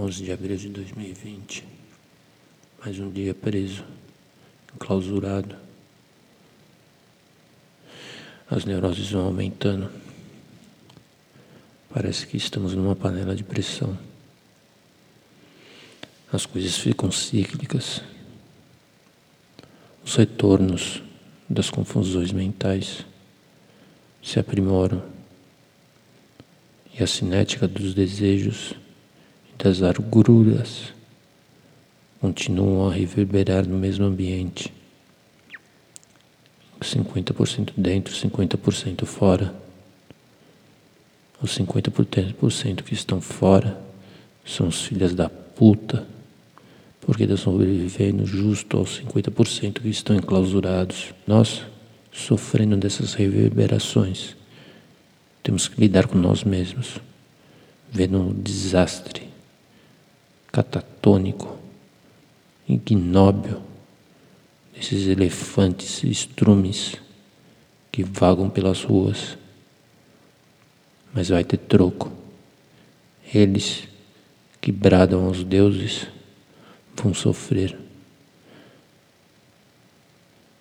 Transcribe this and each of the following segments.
11 de abril de 2020. Mais um dia preso, enclausurado. As neuroses vão aumentando. Parece que estamos numa panela de pressão. As coisas ficam cíclicas. Os retornos das confusões mentais se aprimoram e a cinética dos desejos das agruras continuam a reverberar no mesmo ambiente. 50% dentro, 50% fora. Os 50% que estão fora são os filhos da puta, porque estão sobrevivendo justo aos 50% que estão enclausurados. Nós, sofrendo dessas reverberações, temos que lidar com nós mesmos, vendo um desastre catatônico, ignóbil desses elefantes estrumes que vagam pelas ruas. Mas vai ter troco. Eles que bradam aos deuses vão sofrer.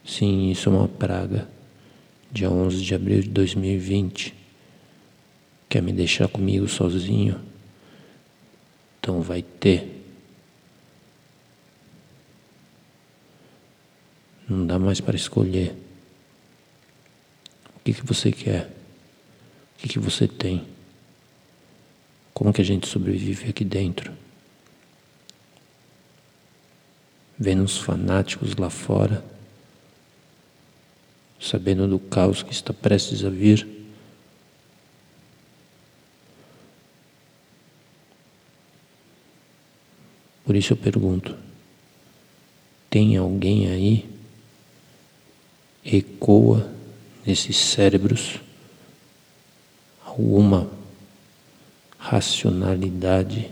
Sim, isso é uma praga. Dia 11 de abril de 2020. Quer me deixar comigo sozinho? Então vai ter. Não dá mais para escolher. O que, que você quer? O que, que você tem? Como que a gente sobrevive aqui dentro? Vendo os fanáticos lá fora, sabendo do caos que está prestes a vir. Por isso eu pergunto: tem alguém aí? Ecoa nesses cérebros alguma racionalidade